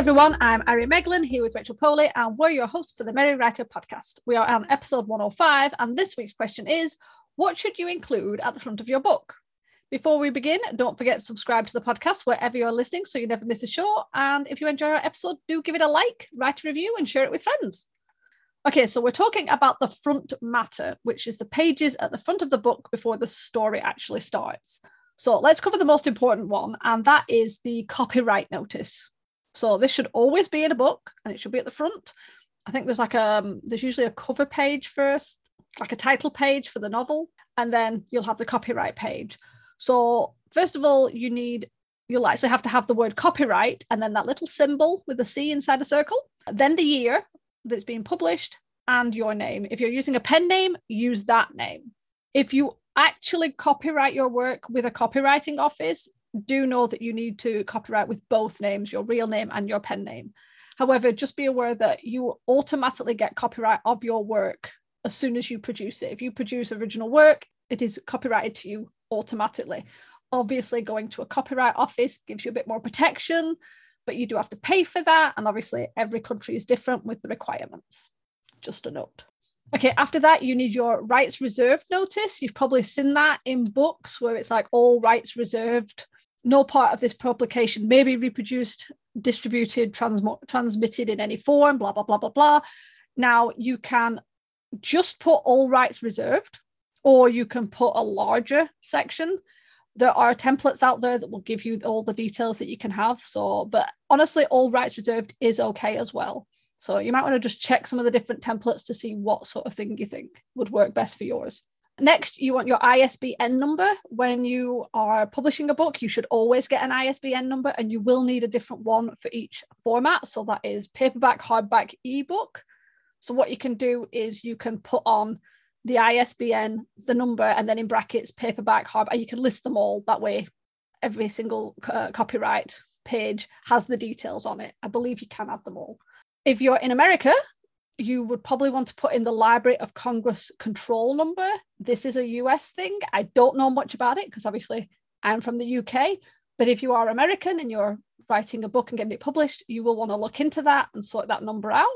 everyone, I'm Ari Meghlen here with Rachel Poli, and we're your hosts for the Merry Writer podcast. We are on episode 105, and this week's question is What should you include at the front of your book? Before we begin, don't forget to subscribe to the podcast wherever you're listening so you never miss a show. And if you enjoy our episode, do give it a like, write a review, and share it with friends. Okay, so we're talking about the front matter, which is the pages at the front of the book before the story actually starts. So let's cover the most important one, and that is the copyright notice. So this should always be in a book, and it should be at the front. I think there's like a um, there's usually a cover page first, like a title page for the novel, and then you'll have the copyright page. So first of all, you need you'll actually have to have the word copyright and then that little symbol with the C inside a circle. Then the year that's being published and your name. If you're using a pen name, use that name. If you actually copyright your work with a copywriting office, do know that you need to copyright with both names, your real name and your pen name. However, just be aware that you automatically get copyright of your work as soon as you produce it. If you produce original work, it is copyrighted to you automatically. Obviously, going to a copyright office gives you a bit more protection, but you do have to pay for that. And obviously, every country is different with the requirements. Just a note. Okay, after that, you need your rights reserved notice. You've probably seen that in books where it's like all rights reserved. No part of this publication may be reproduced, distributed, trans- transmitted in any form, blah, blah, blah, blah, blah. Now, you can just put all rights reserved, or you can put a larger section. There are templates out there that will give you all the details that you can have. So, but honestly, all rights reserved is okay as well. So you might want to just check some of the different templates to see what sort of thing you think would work best for yours. Next, you want your ISBN number. When you are publishing a book, you should always get an ISBN number and you will need a different one for each format. So that is paperback, hardback, ebook. So what you can do is you can put on the ISBN, the number, and then in brackets, paperback, hardback. You can list them all. That way, every single uh, copyright page has the details on it. I believe you can add them all. If you're in America, you would probably want to put in the Library of Congress control number. This is a US thing. I don't know much about it because obviously I'm from the UK. But if you are American and you're writing a book and getting it published, you will want to look into that and sort that number out.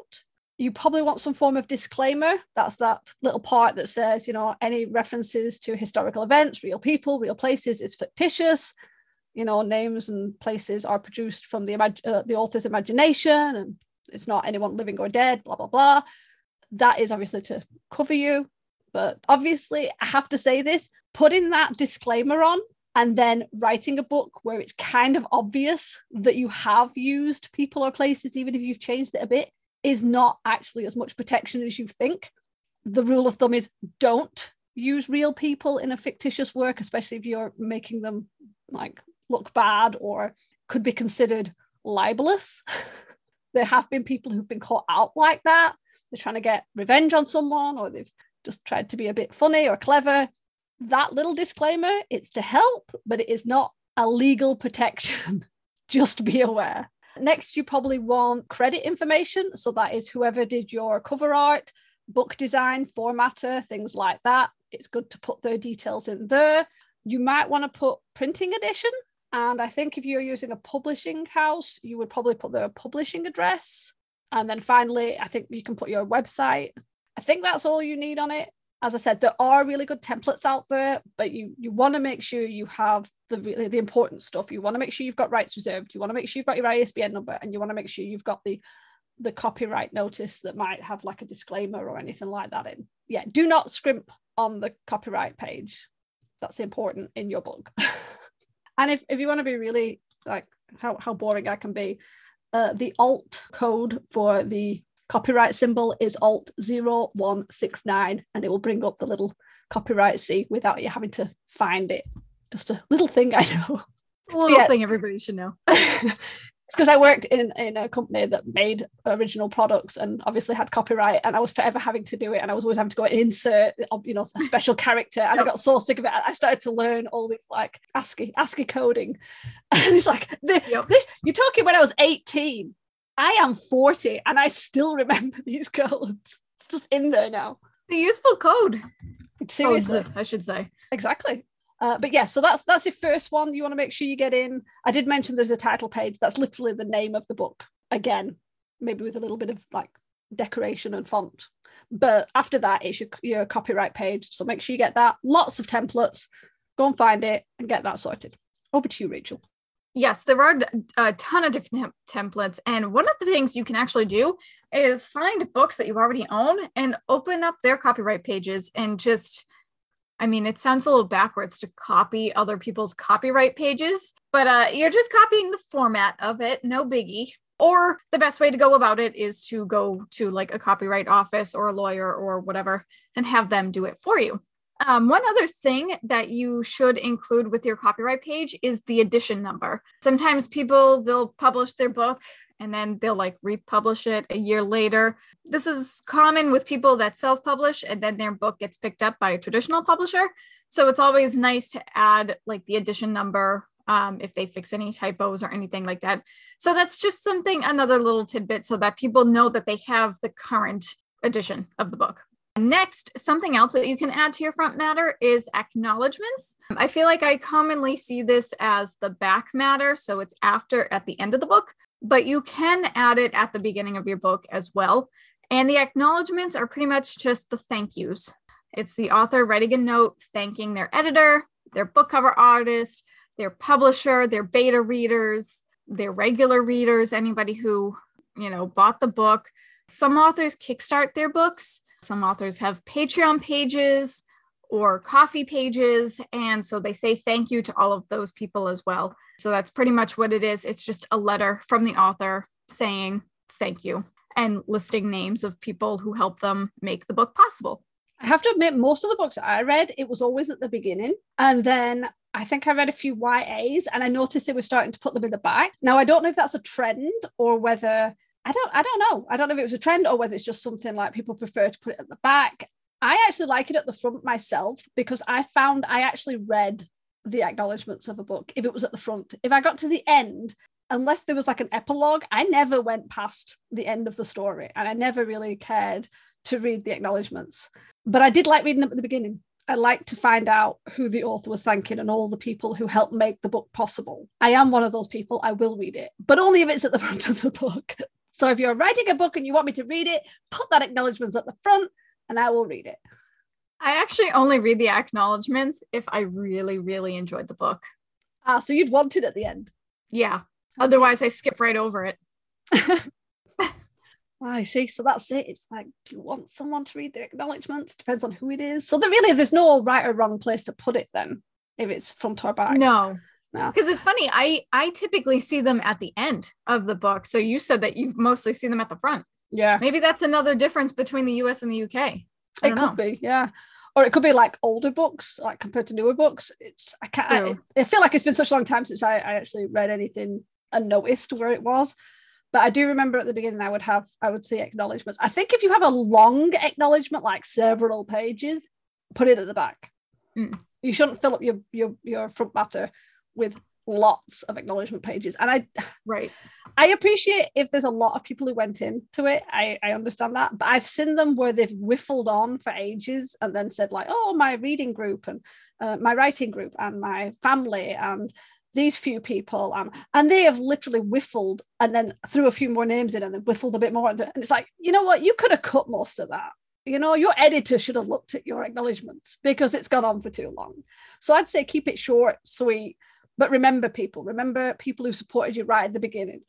You probably want some form of disclaimer. That's that little part that says, you know, any references to historical events, real people, real places is fictitious. You know, names and places are produced from the uh, the author's imagination and it's not anyone living or dead, blah, blah, blah. That is obviously to cover you. But obviously, I have to say this putting that disclaimer on and then writing a book where it's kind of obvious that you have used people or places, even if you've changed it a bit, is not actually as much protection as you think. The rule of thumb is don't use real people in a fictitious work, especially if you're making them like look bad or could be considered libelous. there have been people who've been caught out like that. They're trying to get revenge on someone or they've just tried to be a bit funny or clever. That little disclaimer, it's to help, but it is not a legal protection. just be aware. Next, you probably want credit information. So that is whoever did your cover art, book design, formatter, things like that. It's good to put their details in there. You might want to put printing edition and I think if you're using a publishing house, you would probably put their publishing address. And then finally, I think you can put your website. I think that's all you need on it. As I said, there are really good templates out there, but you you want to make sure you have the really the important stuff. You want to make sure you've got rights reserved. You want to make sure you've got your ISBN number, and you want to make sure you've got the the copyright notice that might have like a disclaimer or anything like that in. Yeah, do not scrimp on the copyright page. That's important in your book. And if, if you want to be really like how, how boring I can be, uh, the alt code for the copyright symbol is alt 0169 and it will bring up the little copyright C without you having to find it. Just a little thing I know. A little yeah. thing everybody should know. because I worked in in a company that made original products and obviously had copyright, and I was forever having to do it, and I was always having to go insert, um, you know, a special character, and I got so sick of it. I started to learn all these like ASCII ASCII coding, and it's like the, yep. this, you're talking when I was 18. I am 40, and I still remember these codes. It's just in there now. The useful code. Seriously, I should say. Exactly. Uh, but yeah, so that's that's your first one. You want to make sure you get in. I did mention there's a title page. That's literally the name of the book. again, maybe with a little bit of like decoration and font. But after that, it's your, your copyright page. So make sure you get that. Lots of templates. Go and find it and get that sorted. Over to you, Rachel. Yes, there are a ton of different templates. And one of the things you can actually do is find books that you already own and open up their copyright pages and just, I mean, it sounds a little backwards to copy other people's copyright pages, but uh, you're just copying the format of it, no biggie. Or the best way to go about it is to go to like a copyright office or a lawyer or whatever and have them do it for you. Um, one other thing that you should include with your copyright page is the edition number. Sometimes people they'll publish their book and then they'll like republish it a year later. This is common with people that self-publish and then their book gets picked up by a traditional publisher. So it's always nice to add like the edition number um, if they fix any typos or anything like that. So that's just something, another little tidbit so that people know that they have the current edition of the book. Next, something else that you can add to your front matter is acknowledgments. I feel like I commonly see this as the back matter, so it's after at the end of the book, but you can add it at the beginning of your book as well. And the acknowledgments are pretty much just the thank yous. It's the author writing a note thanking their editor, their book cover artist, their publisher, their beta readers, their regular readers, anybody who, you know, bought the book. Some authors kickstart their books some authors have Patreon pages or Ko-fi pages. And so they say thank you to all of those people as well. So that's pretty much what it is. It's just a letter from the author saying thank you and listing names of people who helped them make the book possible. I have to admit, most of the books I read, it was always at the beginning. And then I think I read a few YAs and I noticed they were starting to put them in the back. Now, I don't know if that's a trend or whether I don't I don't know. I don't know if it was a trend or whether it's just something like people prefer to put it at the back. I actually like it at the front myself because I found I actually read the acknowledgements of a book if it was at the front. If I got to the end, unless there was like an epilogue, I never went past the end of the story and I never really cared to read the acknowledgements. But I did like reading them at the beginning. I like to find out who the author was thanking and all the people who helped make the book possible. I am one of those people. I will read it, but only if it's at the front of the book. So if you're writing a book and you want me to read it, put that acknowledgements at the front and I will read it. I actually only read the acknowledgements if I really, really enjoyed the book. Ah, so you'd want it at the end. Yeah. Otherwise, I skip right over it. I see. So that's it. It's like, do you want someone to read the acknowledgements? Depends on who it is. So there really, there's no right or wrong place to put it then, if it's front or back. No, because it's funny i i typically see them at the end of the book. So you said that you've mostly seen them at the front. Yeah. Maybe that's another difference between the us and the uk it could know. be yeah. Or it could be like older books like compared to newer books. It's i can't I, I, feel like it's been such a long time since I, I actually read anything and noticed where it was. But i do remember at the beginning i would have i would see acknowledgements i think if you have a long acknowledgement like several pages put it at the back. Mm. you shouldn't fill up your your your front matter with lots of acknowledgement pages. And i right. I appreciate if there's a lot of people who went into it. I i understand that. But i've seen them where they've whiffled on for ages and then said like oh my reading group and uh, my writing group and my family and these few people. Um, and they have literally whiffled and then threw a few more names in and then whiffled a bit more. And it's like you know what? You could have cut most of that. You know your editor should have looked at your acknowledgements because it's gone on for too long. So i'd say keep it short sweet but remember people, remember people who supported you right at the beginning.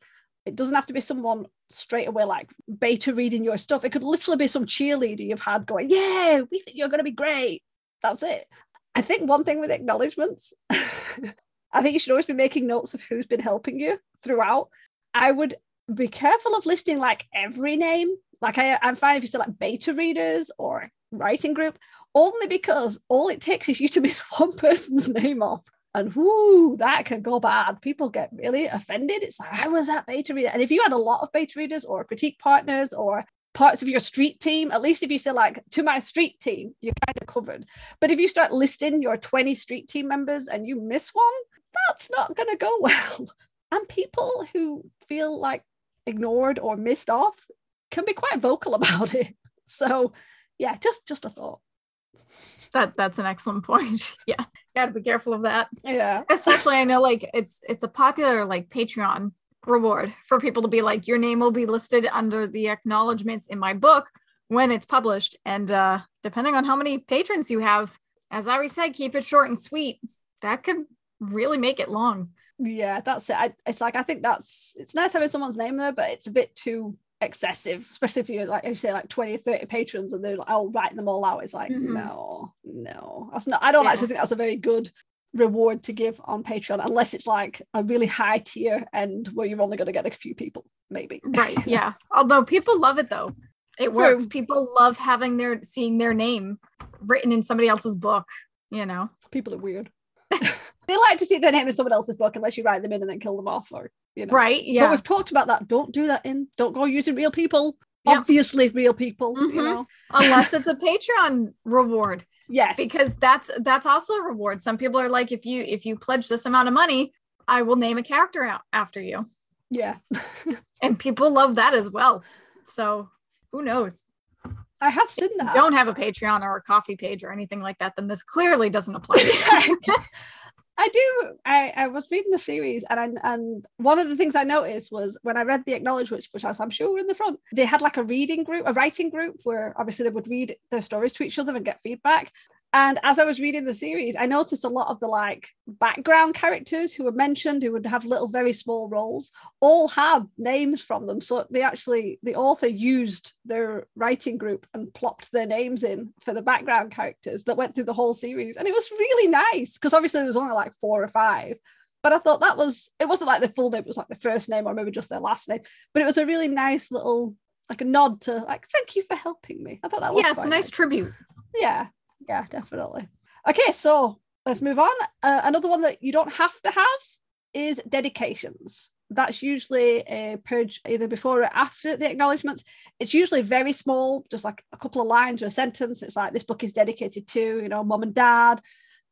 It doesn't have to be someone straight away like beta reading your stuff. It could literally be some cheerleader you've had going, Yeah, we think you're going to be great. That's it. I think one thing with acknowledgements, I think you should always be making notes of who's been helping you throughout. I would be careful of listing like every name. Like I, I'm fine if you say like beta readers or writing group, only because all it takes is you to miss one person's name off and whoo, that can go bad. People get really offended. It's like, how was that beta reader? And if you had a lot of beta readers or critique partners or parts of your street team, at least if you say like to my street team, you're kind of covered. But if you start listing your 20 street team members and you miss one, that's not going to go well. And people who feel like ignored or missed off can be quite vocal about it. So yeah, just just a thought. That that's an excellent point. yeah gotta be careful of that. Yeah. Especially I know like it's it's a popular like Patreon reward for people to be like, your name will be listed under the acknowledgments in my book when it's published. And uh, depending on how many patrons you have, as Ari said, keep it short and sweet. That could really make it long. Yeah, that's it. I, it's like I think that's it's nice having someone's name there, but it's a bit too excessive, especially if you're like you say like 20 or 30 patrons and they're like all writing them all out. It's like, Mhm. no, no. That's not I don't Yeah. actually think that's a very good reward to give on Patreon unless it's like a really high tier and where you're only gonna get a few people, maybe. Right. Yeah. Although people love it though. It works. True. People love having their seeing their name written in somebody else's book, you know. People are weird. they like to see their name in someone else's book unless you write them in and then kill them off or you know. Right. But Yeah. we've talked about that. Don't do that in. Don't go using real people. Yep. Obviously, real people. You Mhm. know. Unless it's a Patreon reward. Yes. Because that's that's also a reward. Some people are like, if you if you pledge this amount of money, I will name a character out after you. yeah, And people love that as well. So who knows? I have seen If you that. don't have a Patreon or a Ko-fi page or anything like that, then this clearly doesn't apply to you. I do. I, I was reading the series, and I, and one of the things I noticed was when I read the acknowledgements, which I'm sure were in the front, they had like a reading group, a writing group, where obviously they would read their stories to each other and get feedback. And as I was reading the series, I noticed a lot of the like background characters who were mentioned, who would have little, very small roles, all had names from them. So they actually, the author used their writing group and plopped their names in for the background characters that went through the whole series. And it was really nice because obviously there was only like four or five. But I thought that was, it wasn't like the full name, it was like the first name or maybe just their last name. But it was a really nice little, like a nod to, like, thank you for helping me. I thought that was yeah, it's a quite nice tribute. yeah, yeah, definitely. Okay, so let's move on. Uh, another one that you don't have to have is dedications. That's usually a purge either before or after the acknowledgements. It's usually very small, just like a couple of lines or a sentence. It's like this book is dedicated to, you know, mom and dad,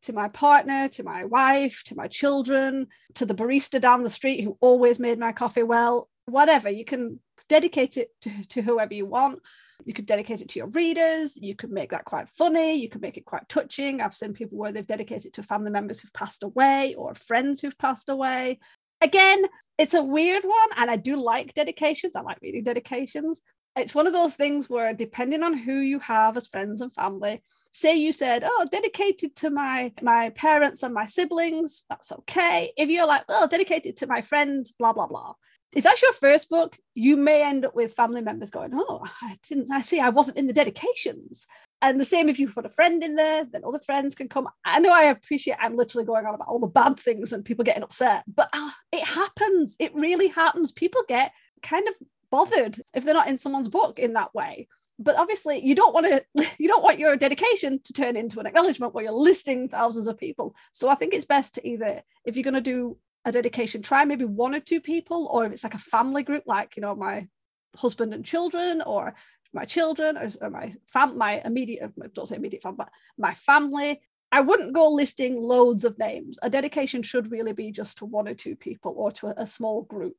to my partner, to my wife, to my children, to the barista down the street who always made my coffee well, whatever. You can dedicate it to, to whoever you want. You could dedicate it to your readers. You could make that quite funny. You could make it quite touching. I've seen people where they've dedicated it to family members who've passed away or friends who've passed away. Again, it's a weird one, and I do like dedications. I like reading dedications. It's one of those things where, depending on who you have as friends and family, say you said, "Oh, dedicated to my my parents and my siblings," that's okay. If you're like, "Oh, dedicated to my friend," blah blah blah if that's your first book, you may end up with family members going, "Oh, I didn't. I see. I wasn't in the dedications." And the same if you put a friend in there, then other friends can come. I know I appreciate. I'm literally going on about all the bad things and people getting upset, but uh, it happens. It really happens. People get kind of bothered if they're not in someone's book in that way. But obviously, you don't want to. You don't want your dedication to turn into an acknowledgement where you're listing thousands of people. So I think it's best to either, if you're going to do a dedication. Try maybe one or two people or if it's like a family group like you know my husband and children or my children or, my fam my immediate uh, don't say immediate family but my family. I wouldn't go listing loads of names. A dedication should really be just to one or two people or to a, a small group.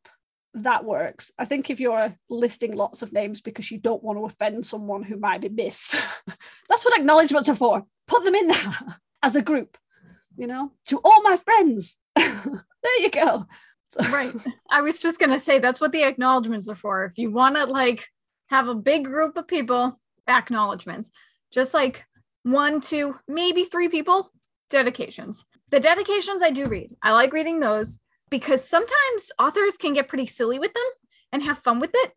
That works. I think if you're listing lots of names because you don't want to offend someone who might be missed that's what acknowledgements are for. Put them in there as a group you know to all my friends there you go. Right. I was just gonna say that's what the acknowledgements are for. If you want to like have a big group of people, acknowledgements. Just like one, two, maybe three people, dedications. The dedications I do read. I like reading those because sometimes authors can get pretty silly with them and have fun with it.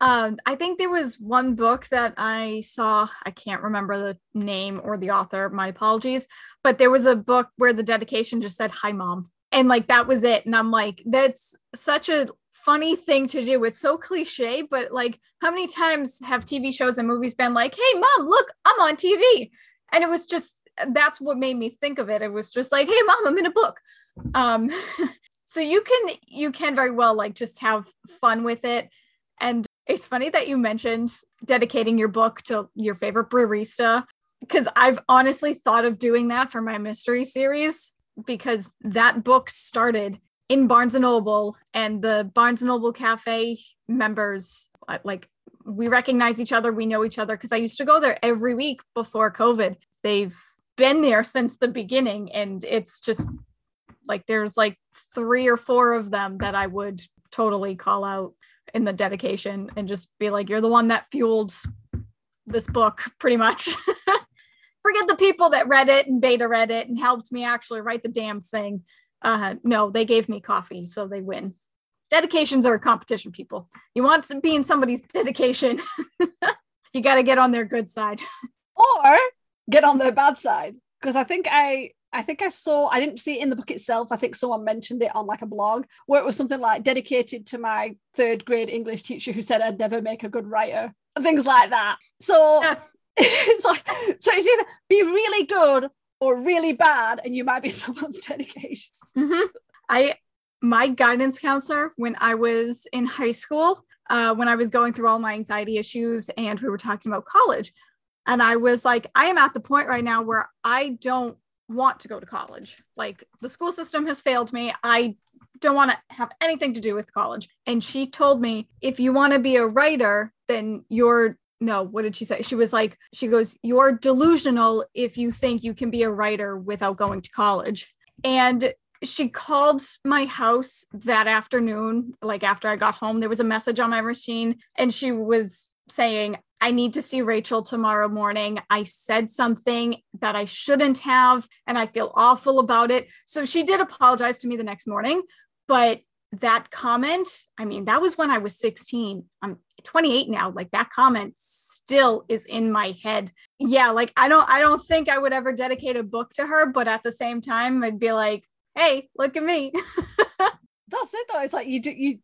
Um, I think there was one book that I saw. I can't remember the name or the author. My apologies. But there was a book where the dedication just said, Hi, mom and like that was it. And i'm like that's such a funny thing to do. It's so cliche but like how many times have tv shows and movies been like hey mom look i'm on tv and it was just that's what made me think of it. It was just like hey mom i'm in a book. Um so you can you can very well like just have fun with it. And it's funny that you mentioned dedicating your book to your favorite barista because i've honestly thought of doing that for my mystery series because that book started in Barnes and Noble and the Barnes and Noble cafe members uh, like we recognize each other we know each other because I used to go there every week before covid they've been there since the beginning and it's just like there's like three or four of them that I would totally call out in the dedication and just be like, you're the one that fueled this book, pretty much. Forget the people that read it and beta read it and helped me actually write the damn thing. Uh, no, they gave me coffee, so they win. Dedications are a competition, people. You want to be in somebody's dedication, you got to get on their good side. Or get on their bad side. Because I think I I think I saw, I didn't see it in the book itself. I think someone mentioned it on like a blog where it was something like dedicated to my third grade English teacher who said I'd never make a good writer, things like that. So yes. it's like, so it's either be really good or really bad, and you might be someone's dedication. Mm-hmm. I, my guidance counselor when I was in high school, uh, when I was going through all my anxiety issues and we were talking about college, and I was like, I am at the point right now where I don't want to go to college. Like the school system has failed me. I don't want to have anything to do with college. And she told me, if you want to be a writer, then you're no, what did she say? She was like, she goes, You're delusional if you think you can be a writer without going to college. And she called my house that afternoon, like after I got home. There was a message on my machine, and she was saying, I need to see Rachel tomorrow morning. I said something that I shouldn't have, and I feel awful about it. So she did apologize to me the next morning. But that comment, I mean, that was when I was 16. I'm 28 now. Like that comment still is in my head. Yeah, like I don't I don't think I would ever dedicate a book to her, but at the same time, I'd be like, hey, look at me. That's it though. It's like you do you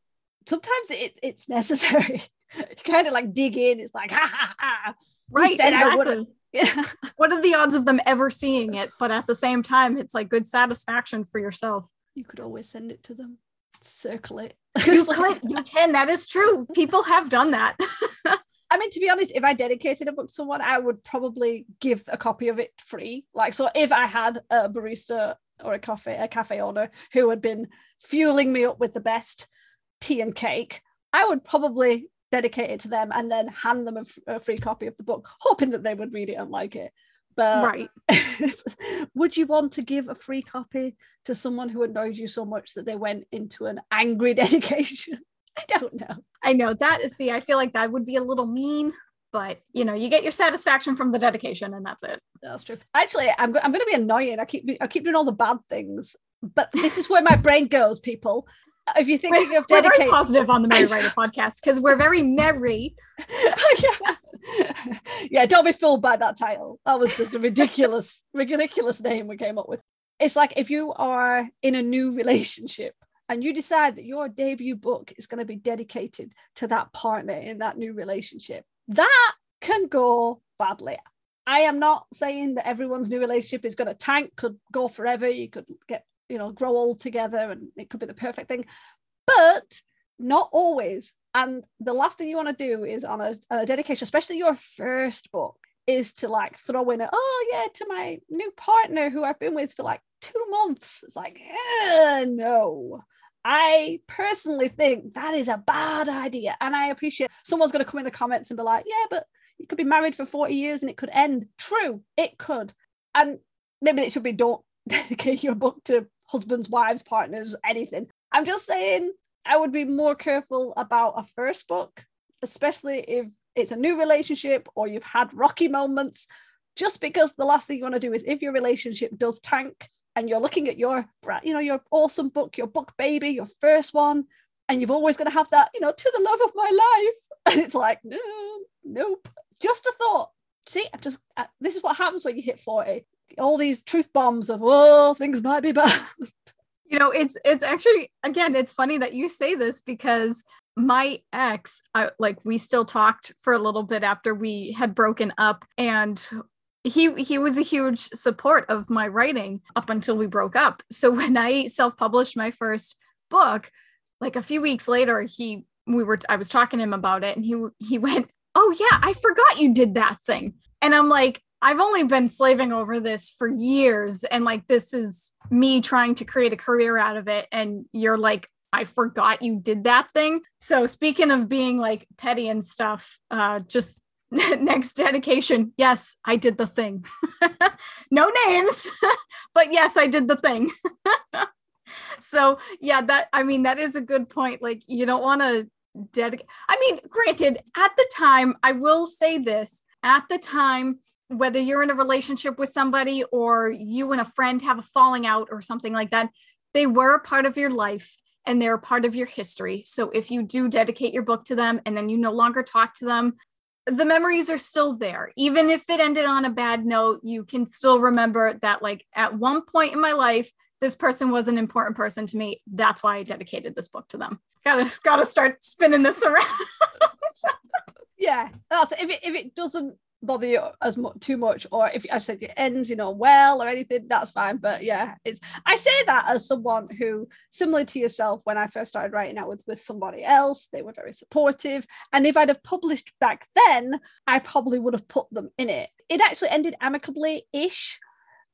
sometimes it, it's necessary. you kind of like dig in. It's like, ha ha ha. Right. Exactly. Yeah. what are the odds of them ever seeing it? But at the same time, it's like good satisfaction for yourself. You could always send it to them, circle it. You you can. That is true. People have done that. I mean, to be honest, if I dedicated a book to someone, I would probably give a copy of it free. Like, so if I had a barista or a coffee, a cafe owner who had been fueling me up with the best tea and cake, I would probably dedicate it to them and then hand them a, free copy of the book, hoping that they would read it and like it. But right. would you want to give a free copy to someone who annoyed you so much that they went into an angry dedication? I don't know. I know that is see, I feel like that would be a little mean, but you know, you get your satisfaction from the dedication and that's it. That's true. Actually, I'm, I'm going to be annoying. I keep I keep doing all the bad things, but this is where my brain goes, people if you're thinking we're, of dedicating, we're very positive on the Merry Writer podcast because we're very merry. yeah. yeah, don't be fooled by that title. That was just a ridiculous, ridiculous name we came up with. It's like if you are in a new relationship and you decide that your debut book is going to be dedicated to that partner in that new relationship, that can go badly. I am not saying that everyone's new relationship is going to tank, could go forever. You could get you know grow old together and it could be the perfect thing but not always and the last thing you want to do is on a, a dedication especially your first book is to like throw in a oh yeah to my new partner who i've been with for like two months it's like eh, no I personally think that is a bad idea. And I appreciate someone's going to come in the comments and be like, yeah, but you could be married for 40 years and it could end. True, it could. And maybe it should be don't dedicate your book to husbands, wives, partners, anything. I'm just saying I would be more careful about a first book, especially if it's a new relationship or you've had rocky moments. Just because the last thing you want to do is if your relationship does tank and you're looking at your, you know, your awesome book, your book baby, your first one, and you've always going to have that, you know, to the love of my life. And it's like, no, nope. Just a thought. See, I just this is what happens when you hit 40 all these truth bombs of oh things might be bad. You know it's it's actually again it's funny that you say this because my ex I, like we still talked for a little bit after we had broken up and he he was a huge support of my writing up until we broke up. So when i self-published my first book like a few weeks later he we were i was talking to him about it and he he went oh yeah i forgot you did that thing. And i'm like I've only been slaving over this for years and like this is me trying to create a career out of it and you're like I forgot you did that thing. So speaking of being like petty and stuff, uh just next dedication. Yes, I did the thing. no names, but yes, I did the thing. so yeah, that I mean that is a good point. Like you don't want to dedicate. I mean, granted, at the time, I will say this: at the time, whether you're in a relationship with somebody or you and a friend have a falling out or something like that, they were a part of your life and they're a part of your history. So if you do dedicate your book to them and then you no longer talk to them, the memories are still there. Even if it ended on a bad note, you can still remember that, like, at one point in my life, this person was an important person to me. That's why I dedicated this book to them. Gotta gotta start spinning this around. yeah, if it if it doesn't bother you as much too much or if I said it ends you know well or anything that's fine. But yeah it's I say that as someone who similar to yourself when I first started writing out with with somebody else they were very supportive. And if I'd have published back then I probably would have put them in it. It actually ended amicably ish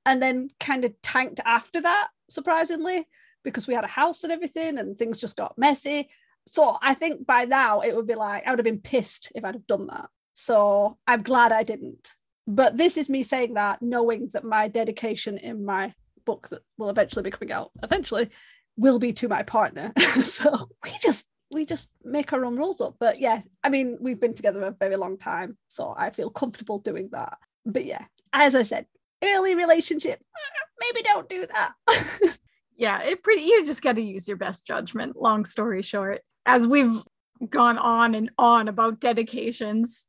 and then kind of tanked after that surprisingly because we had a house and everything and things just got messy. So I think by now it would be like I would have been pissed if I'd have done that so I'm glad I didn't. But this is me saying that, knowing that my dedication in my book that will eventually be coming out eventually will be to my partner. so we just we just make our own rules up. But yeah, I mean, we've been together a very long time, so I feel comfortable doing that. But yeah, as I said, early relationship, maybe don't do that. yeah, it pretty you just got to use your best judgment. Long story short, as we've gone on and on about dedications,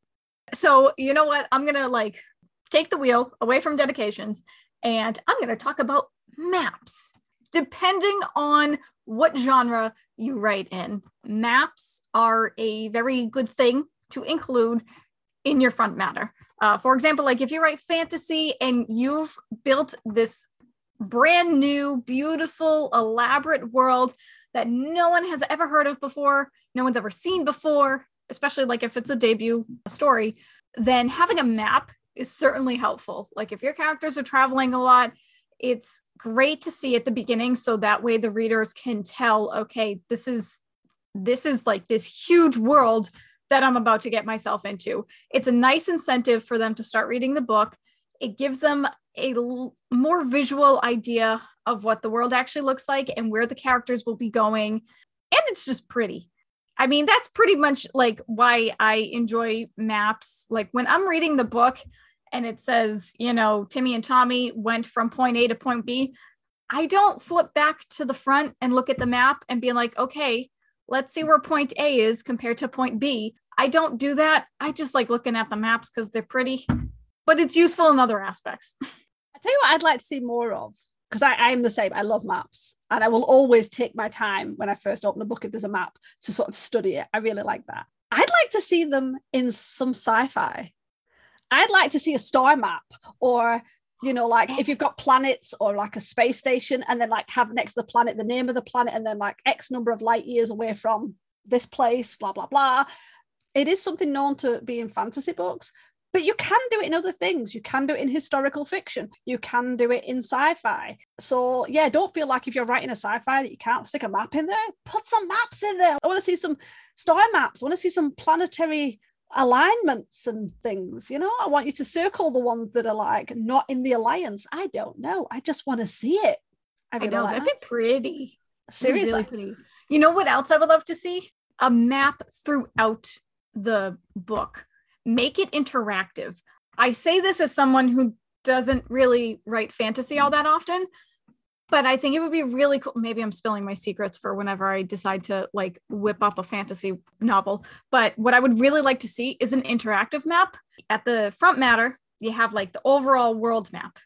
so, you know what? I'm going to like take the wheel away from dedications and I'm going to talk about maps. Depending on what genre you write in, maps are a very good thing to include in your front matter. Uh, for example, like if you write fantasy and you've built this brand new, beautiful, elaborate world that no one has ever heard of before, no one's ever seen before, especially like if it's a debut story, then having a map is certainly helpful. Like if your characters are traveling a lot, it's great to see at the beginning so that way the readers can tell, okay, this is this is like this huge world that I'm about to get myself into. It's a nice incentive for them to start reading the book. It gives them a l- more visual idea of what the world actually looks like and where the characters will be going. And it's just pretty. I mean, that's pretty much like why I enjoy maps. Like when I'm reading the book and it says, you know, Timmy and Tommy went from point A to point B, I don't flip back to the front and look at the map and be like, okay, let's see where point A is compared to point B. I don't do that. I just like looking at the maps because they're pretty, but it's useful in other aspects. I tell you what, I'd like to see more of because I am the same. I love maps and I will always take my time when I first open a book if there's a map to sort of study it. I really like that. I'd like to see them in some sci-fi. I'd like to see a star map or you know like if you've got planets or like a space station and then like have next to the planet the name of the planet and then like x number of light years away from this place blah blah blah it is something known to be in fantasy books but you can do it in other things. You can do it in historical fiction. You can do it in sci-fi. So yeah, don't feel like if you're writing a sci-fi that you can't stick a map in there. Put some maps in there. I want to see some star maps. I want to see some planetary alignments and things. You know, I want you to circle the ones that are like not in the alliance. I don't know. I just want to see it. I, really I know like that'd that. be pretty. Seriously, really pretty. You know what else I would love to see? A map throughout the book make it interactive. I say this as someone who doesn't really write fantasy all that often, but I think it would be really cool. Maybe I'm spilling my secrets for whenever I decide to like whip up a fantasy novel. But what I would really like to see is an interactive map. At the front matter, you have like the overall world map.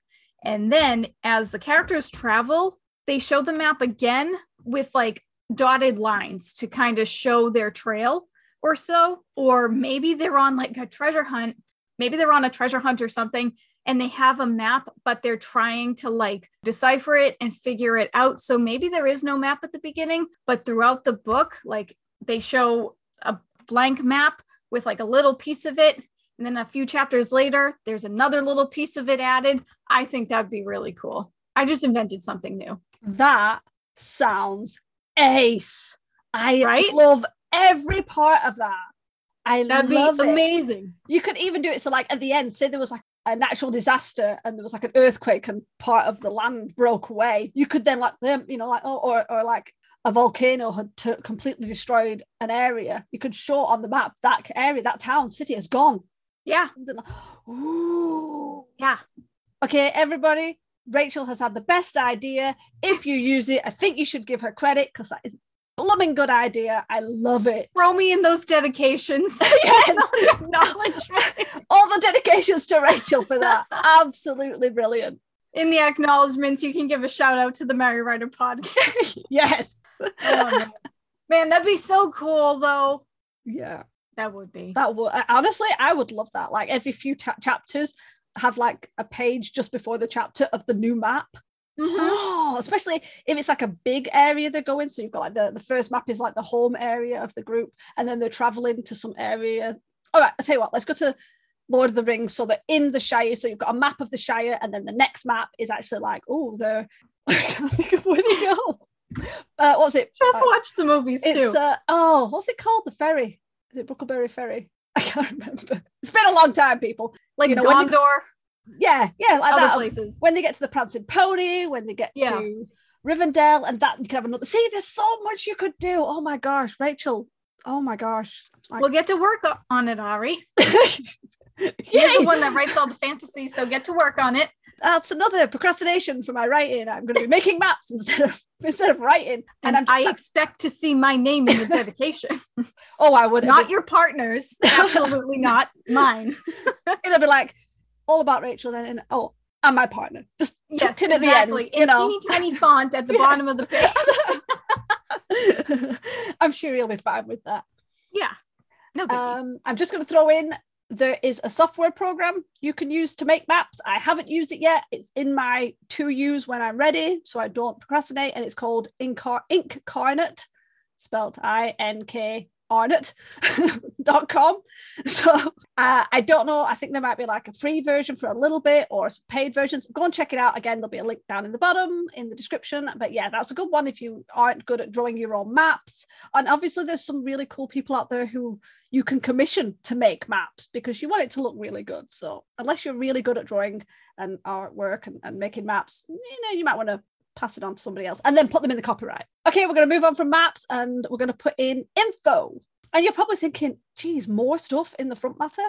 And then as the characters travel, they show the map again with like dotted lines to kind of show their trail or so or maybe they're on like a treasure hunt maybe they're on a treasure hunt or something and they have a map but they're trying to like decipher it and figure it out. So maybe there is no map at the beginning but throughout the book like they show a blank map with like a little piece of it and then a few chapters later there's another little piece of it added. I think that'd be really cool. I just invented something new. That sounds ace. I right? love every part of that. I That'd love be amazing. It. You could even do it so like at the end, say there was like a natural disaster and there was like an earthquake and part of the land broke away, you could then like them, you know, like oh, or, or like a volcano had t- completely destroyed an area. You could show on the map that area, that town, city is gone. Yeah. Ooh. Yeah. Okay, everybody. Rachel has had the best idea. If you use it, I think you should give her credit because that is blooming good idea. I love it. Throw me in those dedications. yes. Acknowledgement. All the dedications to Rachel for that. Absolutely brilliant. In the acknowledgements, you can give a shout out to the Merry Writer podcast. Yes. Oh, man. man, that'd be so cool though. Yeah. That would be. That would honestly, I would love that. Like every few ta- chapters, have like a page just before the chapter of the new map. Mhm. Oh, especially if it's like a big area they're going. So you've got like the, the first map is like the home area of the group, and then they're traveling to some area. All right, I'll tell you what, let's go to Lord of the Rings. So they're in the Shire. So you've got a map of the Shire, and then the next map is actually like, oh, they're I can't think of where they go. Uh, what was it? Just Uh, watch the movies it's too. uh, oh, what's it called? The ferry. Is it Brookleberry Ferry? I can't remember. It's been a long time, people. like you know, Gondor, Yeah, yeah, like other that. Um, places. When they get to the Prancing Pony, when they get Yeah. to Rivendell, and that you can have another. See, there's so much you could do. Oh my gosh, Rachel. Oh my gosh. Like, We'll get to work on it, Ari. You're the one that writes all the fantasy, so get to work on it. That's another procrastination for my writing. I'm going to be making maps instead of instead of writing. And, And, I expect to see my name in the dedication, oh, I would not your partner's. Absolutely not mine. It'll be like all about Rachel then, and oh, and my partner. Just Yes, tucked in at exactly. the end. You in know. teeny tiny font at the Yeah. bottom of the page. I'm sure you'll be fine with that. Yeah. No biggie. Um, I'm just going to throw in there is a software program you can use to make maps. I haven't used it yet. It's in my to use when I'm ready, so I don't procrastinate. And it's called Incar- Inkarnate, spelled I N K arnate dot com. So uh, I don't know. I think there might be like a free version for a little bit or some paid versions. Go and check it out. Again, there'll be a link down in the bottom in the description. But yeah, that's a good one if you aren't good at drawing your own maps. And obviously, there's some really cool people out there who you can commission to make maps because you want it to look really good. So unless you're really good at drawing and artwork and, and making maps, you know, you might want to pass it on to somebody else and then put them in the copyright. Okay, we're going to move on from maps and we're going to put in info. And you're probably thinking, geez, more stuff in the front matter.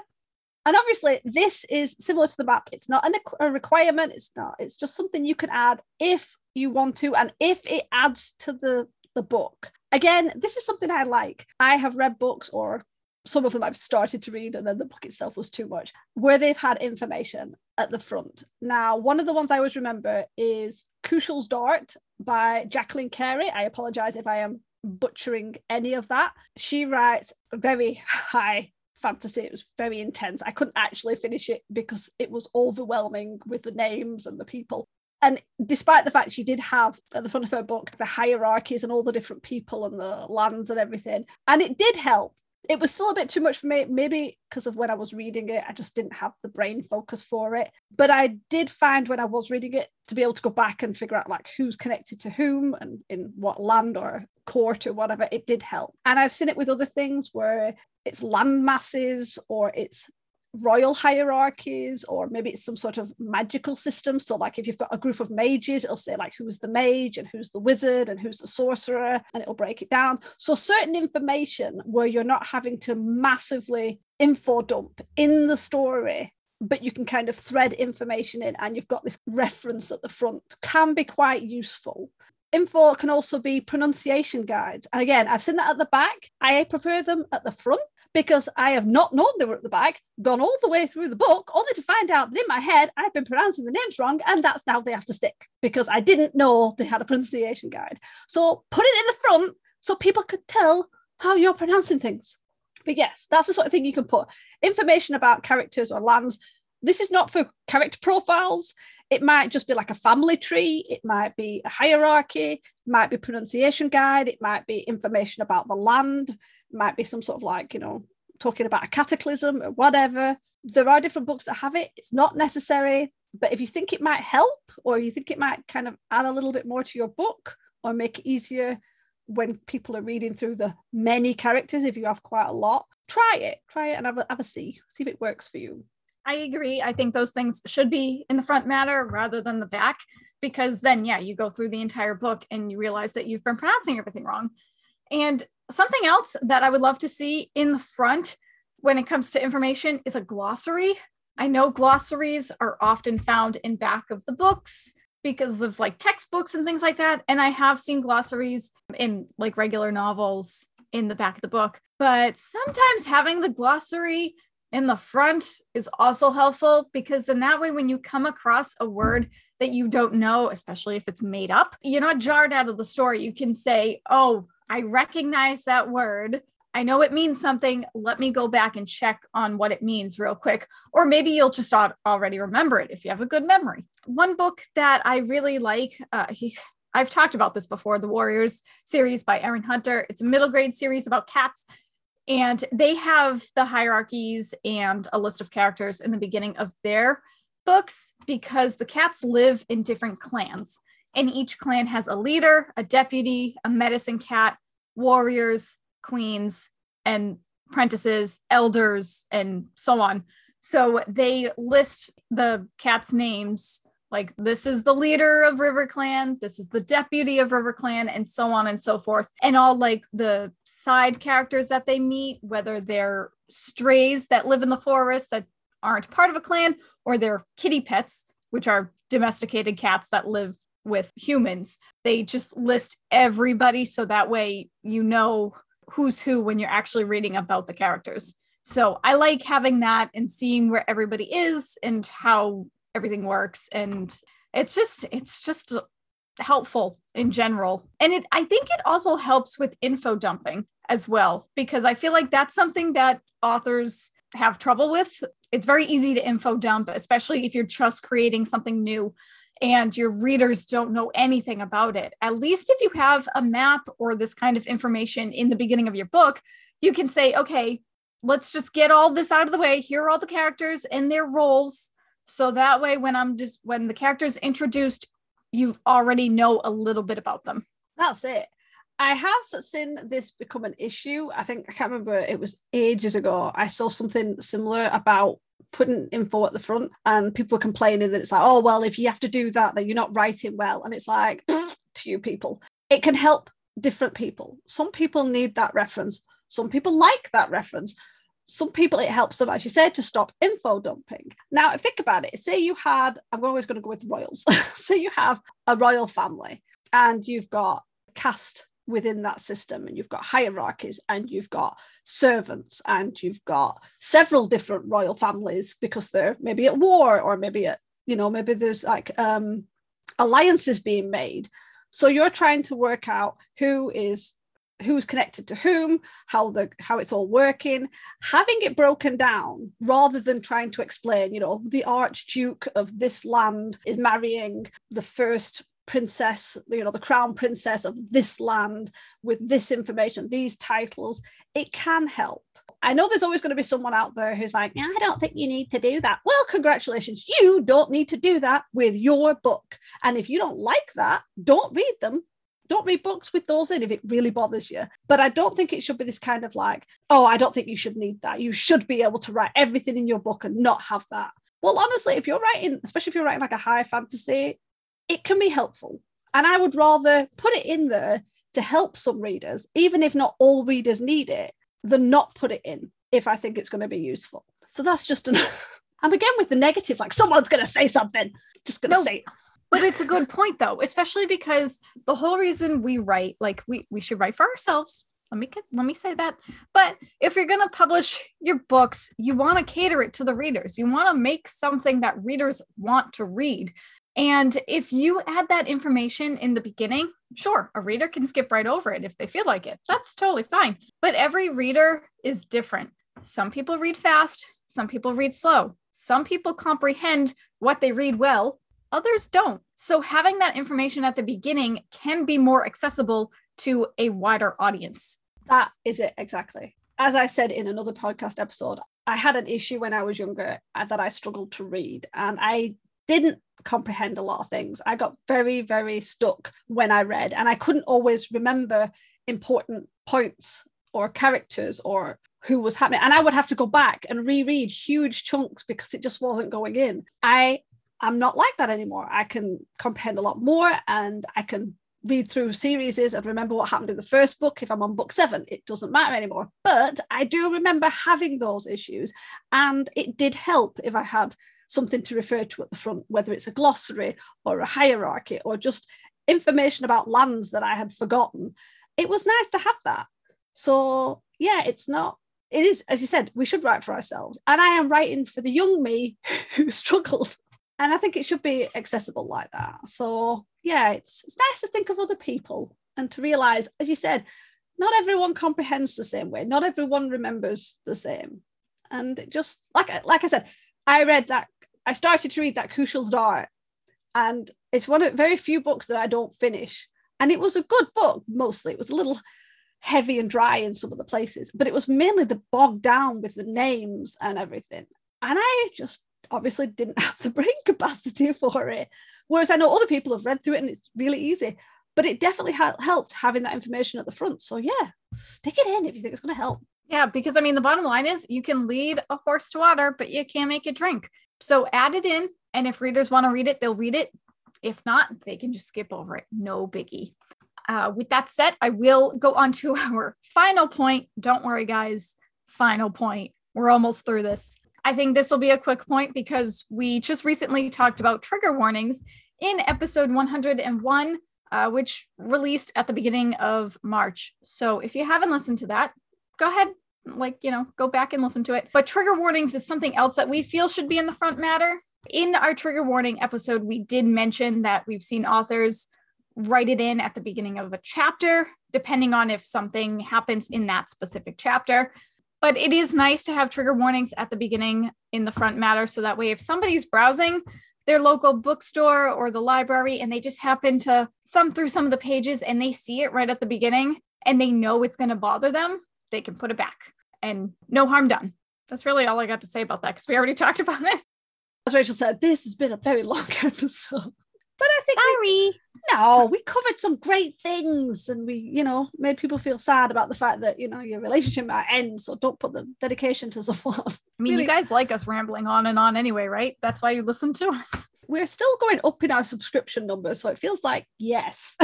And obviously, this is similar to the map. It's not an, a requirement. It's not. It's just something you can add if you want to, and if it adds to the the book. Again, this is something I like. I have read books, or some of them I've started to read, and then the book itself was too much, where they've had information at the front. Now, one of the ones I always remember is Kushiel's Dart by Jacqueline Carey. I apologize if I am butchering any of that. She writes very high fantasy. It was very intense. I couldn't actually finish it because it was overwhelming with the names and the people. And despite the fact she did have at the front of her book the hierarchies and all the different people and the lands and everything, and it did help. It was still a bit too much for me, maybe because of when I was reading it, I just didn't have the brain focus for it. But I did find when I was reading it to be able to go back and figure out like who's connected to whom and in what land or court or whatever, it did help. And I've seen it with other things where it's land masses or it's royal hierarchies or maybe it's some sort of magical system. So like if you've got a group of mages it'll say like who's the mage and who's the wizard and who's the sorcerer and it'll break it down. So certain information where you're not having to massively info dump in the story but you can kind of thread information in and you've got this reference at the front can be quite useful. Info can also be pronunciation guides. And again i've seen that at the back. I prefer them at the front because I have not known they were at the back, gone all the way through the book, only to find out that in my head I've been pronouncing the names wrong, and that's now they have to stick because I didn't know they had a pronunciation guide. So put it in the front so people could tell how you're pronouncing things. But yes, that's the sort of thing you can put information about characters or lands. This is not for character profiles. It might just be like a family tree. It might be a hierarchy. It might be pronunciation guide. It might be information about the land might be some sort of like you know talking about a cataclysm or whatever there are different books that have it it's not necessary but if you think it might help or you think it might kind of add a little bit more to your book or make it easier when people are reading through the many characters if you have quite a lot try it try it and have a, have a see see if it works for you I agree. I think those things should be in the front matter rather than the back, because then, yeah, you go through the entire book and you realize that you've been pronouncing everything wrong. And something else that I would love to see in the front when it comes to information is a glossary. I know glossaries are often found in back of the books because of like textbooks and things like that. And I have seen glossaries in like regular novels in the back of the book. But sometimes having the glossary in the front is also helpful because then that way, when you come across a word that you don't know, especially if it's made up, you're not jarred out of the story. You can say, Oh, I recognize that word. I know it means something. Let me go back and check on what it means real quick. Or maybe you'll just already remember it if you have a good memory. One book that I really like, uh, he, I've talked about this before the Warriors series by Erin Hunter. It's a middle grade series about cats. And they have the hierarchies and a list of characters in the beginning of their books because the cats live in different clans. And each clan has a leader, a deputy, a medicine cat, warriors, queens, and apprentices, elders, and so on. So they list the cats' names like this is the leader of River Clan, this is the deputy of River Clan, and so on and so forth. And all like the side characters that they meet, whether they're strays that live in the forest that aren't part of a clan, or they're kitty pets, which are domesticated cats that live with humans. They just list everybody so that way you know who's who when you're actually reading about the characters. So I like having that and seeing where everybody is and how everything works and it's just it's just helpful in general and it i think it also helps with info dumping as well because i feel like that's something that authors have trouble with it's very easy to info dump especially if you're just creating something new and your readers don't know anything about it at least if you have a map or this kind of information in the beginning of your book you can say okay let's just get all this out of the way here are all the characters and their roles so that way, when I'm just when the character's introduced, you already know a little bit about them. That's it. I have seen this become an issue. I think I can't remember, it was ages ago. I saw something similar about putting info at the front, and people are complaining that it's like, oh, well, if you have to do that, then you're not writing well. And it's like, to you people, it can help different people. Some people need that reference, some people like that reference some people it helps them, as you said, to stop info dumping. Now, think about it. Say you had, I'm always going to go with royals. say you have a royal family and you've got caste within that system and you've got hierarchies and you've got servants and you've got several different royal families because they're maybe at war or maybe at you know maybe there's like um alliances being made. So you're trying to work out who is who's connected to whom how the how it's all working. Having it broken down rather than trying to explain you know the archduke of this land is marrying the first princess you know the crown princess of this land with this information these titles it can help I know there's always going to be someone out there who's like, I don't think you need to do that. Well, congratulations. You don't need to do that with your book. And if you don't like that, don't read them don't read books with those in if it really bothers you. But I don't think it should be this kind of like, oh, I don't think you should need that. You should be able to write everything in your book and not have that. Well, honestly, if you're writing, especially if you're writing like a high fantasy, it can be helpful. And I would rather put it in there to help some readers, even if not all readers need it, than not put it in if I think it's going to be useful. So that's just an. I'm again with the negative, like someone's going to say something, just going to no, say it but it's a good point though especially because the whole reason we write like we we should write for ourselves let me get, let me say that but if you're going to publish your books you want to cater it to the readers you want to make something that readers want to read and if you add that information in the beginning sure a reader can skip right over it if they feel like it that's totally fine but every reader is different some people read fast some people read slow some people comprehend what they read well others don't. So having that information at the beginning can be more accessible to a wider audience. That is it exactly. As I said in another podcast episode, I had an issue when I was younger uh, that I struggled to read and I didn't comprehend a lot of things. I got very, very stuck when I read and I couldn't always remember important points or characters or who was happening. And I would have to go back and reread huge chunks because it just wasn't going in. I am not like that anymore. I can comprehend a lot more and I can read through series and remember what happened in the first book if I'm on book seven. It doesn't matter anymore. But I do remember having those issues. And it did help if I had something to refer to at the front, whether it's a glossary or a hierarchy or just information about lands that I had forgotten. It was nice to have that. So, yeah, it's not, it is, as you said, we should write for ourselves. And I am writing for the young me who struggled. And I think it should be accessible like that. So, yeah, it's, it's nice to think of other people and to realize, as you said, not everyone comprehends the same way. Not everyone remembers the same. And just like like I said, I read that I started to read that Kushiel's Dart, and it's one of very few books that I don't finish. And it was a good book, mostly. It was a little heavy and dry in some of the places, but it was mainly the bogged down with the names and everything. And I just obviously didn't have the brain capacity for it. Whereas I know other people have read through it and it's really easy, but it definitely ha- helped having that information at the front. So yeah, stick it in if you think it's going to help. Yeah, because I mean, the bottom line is you can lead a horse to water, but you can't make it drink. So add it in. And if readers want to read it, they'll read it. If not, they can just skip over it. No biggie. Uh, with that said, I will go on to our final point. Don't worry, guys. Final point. We're almost through this. I think this will be a quick point because we just recently talked about trigger warnings in episode 101, uh, which released at the beginning of March. So if you haven't listened to that, go ahead, like, you know, go back and listen to it. But trigger warnings is something else that we feel should be in the front matter. In our trigger warning episode, we did mention that we've seen authors write it in at the beginning of a chapter, depending on if something happens in that specific chapter. But it is nice to have trigger warnings at the beginning in the front matter. So that way, if somebody's browsing their local bookstore or the library and they just happen to thumb through some of the pages and they see it right at the beginning and they know it's going to bother them, they can put it back and no harm done. That's really all I got to say about that because we already talked about it. As Rachel said, this has been a very long episode. But I think sorry. We, no, we covered some great things and we, you know, made people feel sad about the fact that, you know, your relationship might end. So don't put the dedication to someone. I mean, really. you guys like us rambling on and on anyway, right? That's why you listen to us. We're still going up in our subscription numbers. So it feels like yes.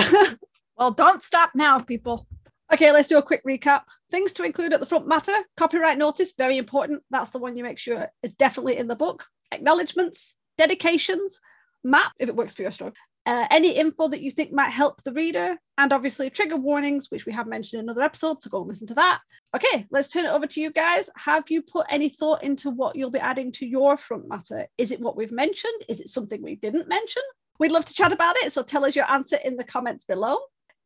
well, don't stop now, people. Okay, let's do a quick recap. Things to include at the front matter. Copyright notice, very important. That's the one you make sure is definitely in the book. Acknowledgements, dedications, map if it works for your story. Uh, any info that you think might help the reader, and obviously trigger warnings, which we have mentioned in another episode. So go and listen to that. Okay, let's turn it over to you guys. Have you put any thought into what you'll be adding to your front matter? Is it what we've mentioned? Is it something we didn't mention? We'd love to chat about it. So tell us your answer in the comments below.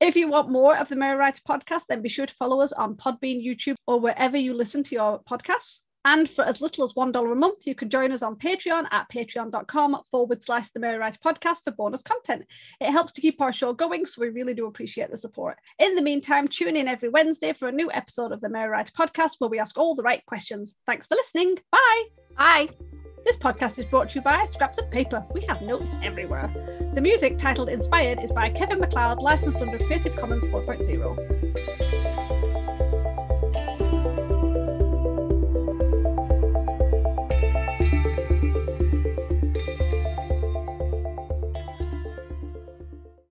If you want more of the Merry Writer podcast, then be sure to follow us on Podbean, YouTube, or wherever you listen to your podcasts. And for as little as $1 a month, you can join us on Patreon at patreon.com forward slash the Merry Writer podcast for bonus content. It helps to keep our show going, so we really do appreciate the support. In the meantime, tune in every Wednesday for a new episode of the Merry Writer podcast where we ask all the right questions. Thanks for listening. Bye. Bye. This podcast is brought to you by Scraps of Paper. We have notes everywhere. The music titled Inspired is by Kevin MacLeod, licensed under Creative Commons 4.0.